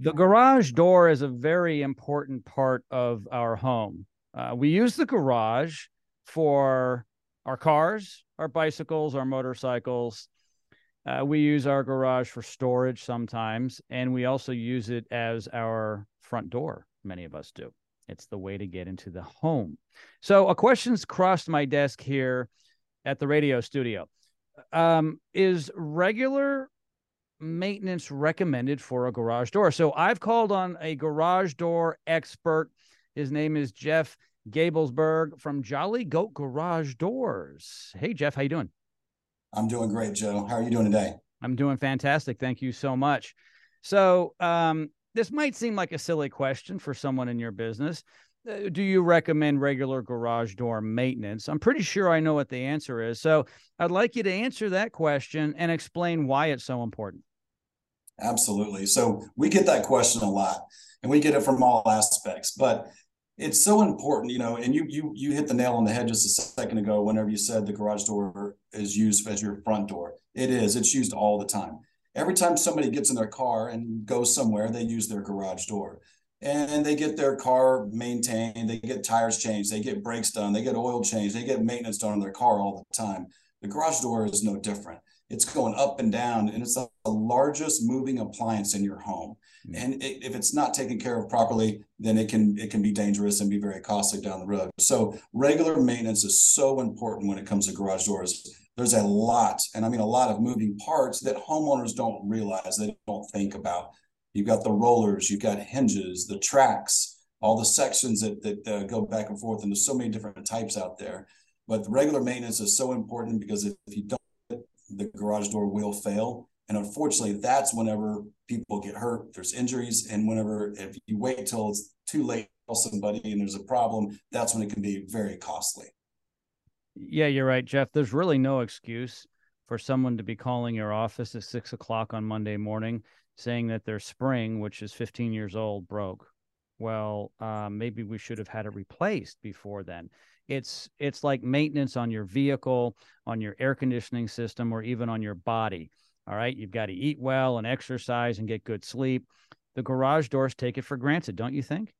The garage door is a very important part of our home. Uh, we use the garage for our cars, our bicycles, our motorcycles. Uh, we use our garage for storage sometimes, and we also use it as our front door. Many of us do. It's the way to get into the home. So, a question's crossed my desk here at the radio studio. Um, is regular maintenance recommended for a garage door? So, I've called on a garage door expert. His name is Jeff Gabelsberg from Jolly Goat Garage Doors. Hey, Jeff, how you doing? I'm doing great, Joe. How are you doing today? I'm doing fantastic. Thank you so much. So, um, this might seem like a silly question for someone in your business. Uh, do you recommend regular garage door maintenance? I'm pretty sure I know what the answer is. So, I'd like you to answer that question and explain why it's so important. Absolutely. So, we get that question a lot and we get it from all aspects. But it's so important, you know, and you you you hit the nail on the head just a second ago whenever you said the garage door is used as your front door. It is. It's used all the time. Every time somebody gets in their car and goes somewhere, they use their garage door. And they get their car maintained, they get tires changed, they get brakes done, they get oil changed, they get maintenance done on their car all the time. The garage door is no different it's going up and down and it's the largest moving appliance in your home. Mm-hmm. and it, if it's not taken care of properly then it can it can be dangerous and be very costly down the road. So regular maintenance is so important when it comes to garage doors. There's a lot and i mean a lot of moving parts that homeowners don't realize they don't think about. You've got the rollers you've got hinges the tracks all the sections that, that uh, go back and forth and there's so many different types out there. But regular maintenance is so important because if, if you don't the garage door will fail. And unfortunately, that's whenever people get hurt, there's injuries. And whenever, if you wait until it's too late to somebody and there's a problem, that's when it can be very costly. Yeah, you're right, Jeff. There's really no excuse for someone to be calling your office at six o'clock on Monday morning saying that their spring, which is 15 years old, broke. Well, uh, maybe we should have had it replaced before then it's it's like maintenance on your vehicle on your air conditioning system or even on your body. All right you've got to eat well and exercise and get good sleep. The garage doors take it for granted don't you think?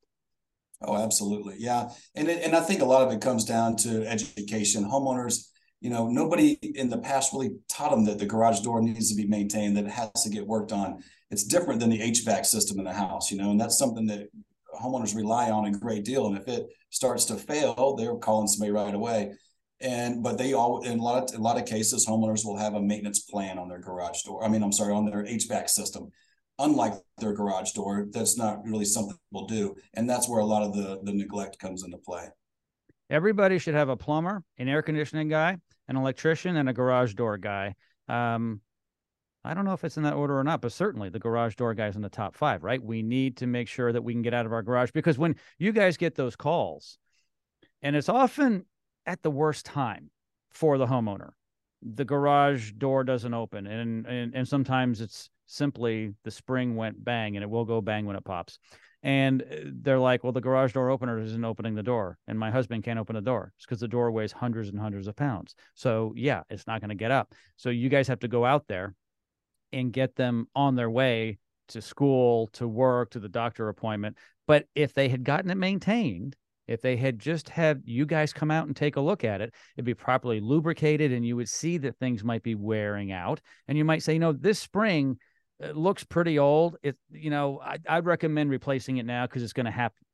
Oh absolutely yeah. And it, and i think a lot of it comes down to education. Homeowners you know nobody in the past really taught them that the garage door needs to be maintained that it has to get worked on. It's different than the hvac system in the house you know and that's something that homeowners rely on a great deal. And if it starts to fail, they're calling somebody right away. And but they all in a lot of a lot of cases, homeowners will have a maintenance plan on their garage door. I mean, I'm sorry, on their HVAC system. Unlike their garage door, that's not really something people do, and that's where a lot of the the neglect comes into play. Everybody should have a plumber, an air conditioning guy, an electrician, and a garage door guy. Um, I don't know if it's in that order or not, but certainly the garage door guys in the top five, right? We need to make sure that we can get out of our garage because when you guys get those calls, and it's often at the worst time for the homeowner, the garage door doesn't open, and and and sometimes it's simply the spring went bang, and it will go bang when it pops. And uh, they're like, well, the garage door opener isn't opening the door. And my husband can't open the door. It's because the door weighs hundreds and hundreds of pounds. So, yeah, it's not going to get up. So, you guys have to go out there and get them on their way to school, to work, to the doctor appointment. But if they had gotten it maintained, if they had just had you guys come out and take a look at it, it'd be properly lubricated and you would see that things might be wearing out. And you might say, you know, this spring uh, looks pretty old. It, you know, I, I'd recommend replacing it now because it's going to happen.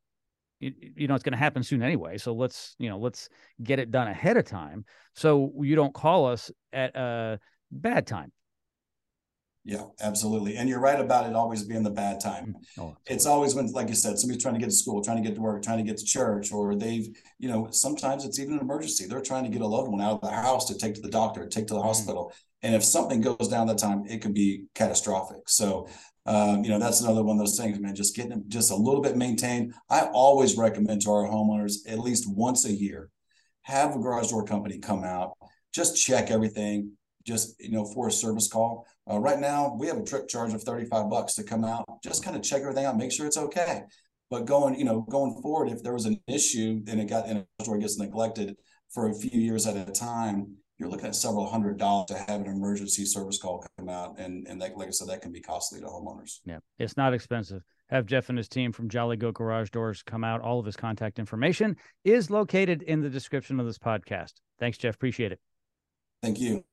You, you know, it's going to happen soon anyway. So let's, you know, let's get it done ahead of time. So you don't call us at a bad time yeah, absolutely. And you're right about it always being the bad time. Mm, oh, it's always when, like you said, somebody's trying to get to school, trying to get to work, trying to get to church, or they've, you know, sometimes it's even an emergency. They're trying to get a loved one out of the house to take to the doctor, take to the mm. hospital. And if something goes down that time, it can be catastrophic. So, um, you know, that's another one of those things, man, just getting them just a little bit maintained. I always recommend to our homeowners at least once a year, have a garage door company come out, just check everything, just you know for a service call. Uh, right now, we have a trip charge of thirty five bucks to come out, just kind of check everything out, make sure it's okay. But going you know going forward, if there was an issue and it got and store gets neglected for a few years at a time, you're looking at several hundred dollars to have an emergency service call come out, and and that, like I said, that can be costly to homeowners. Yeah, it's not expensive. have Jeff and his team from Jolly Goat Garage Doors come out. All of his contact information is located in the description of this podcast. Thanks, Jeff. Appreciate it. Thank you.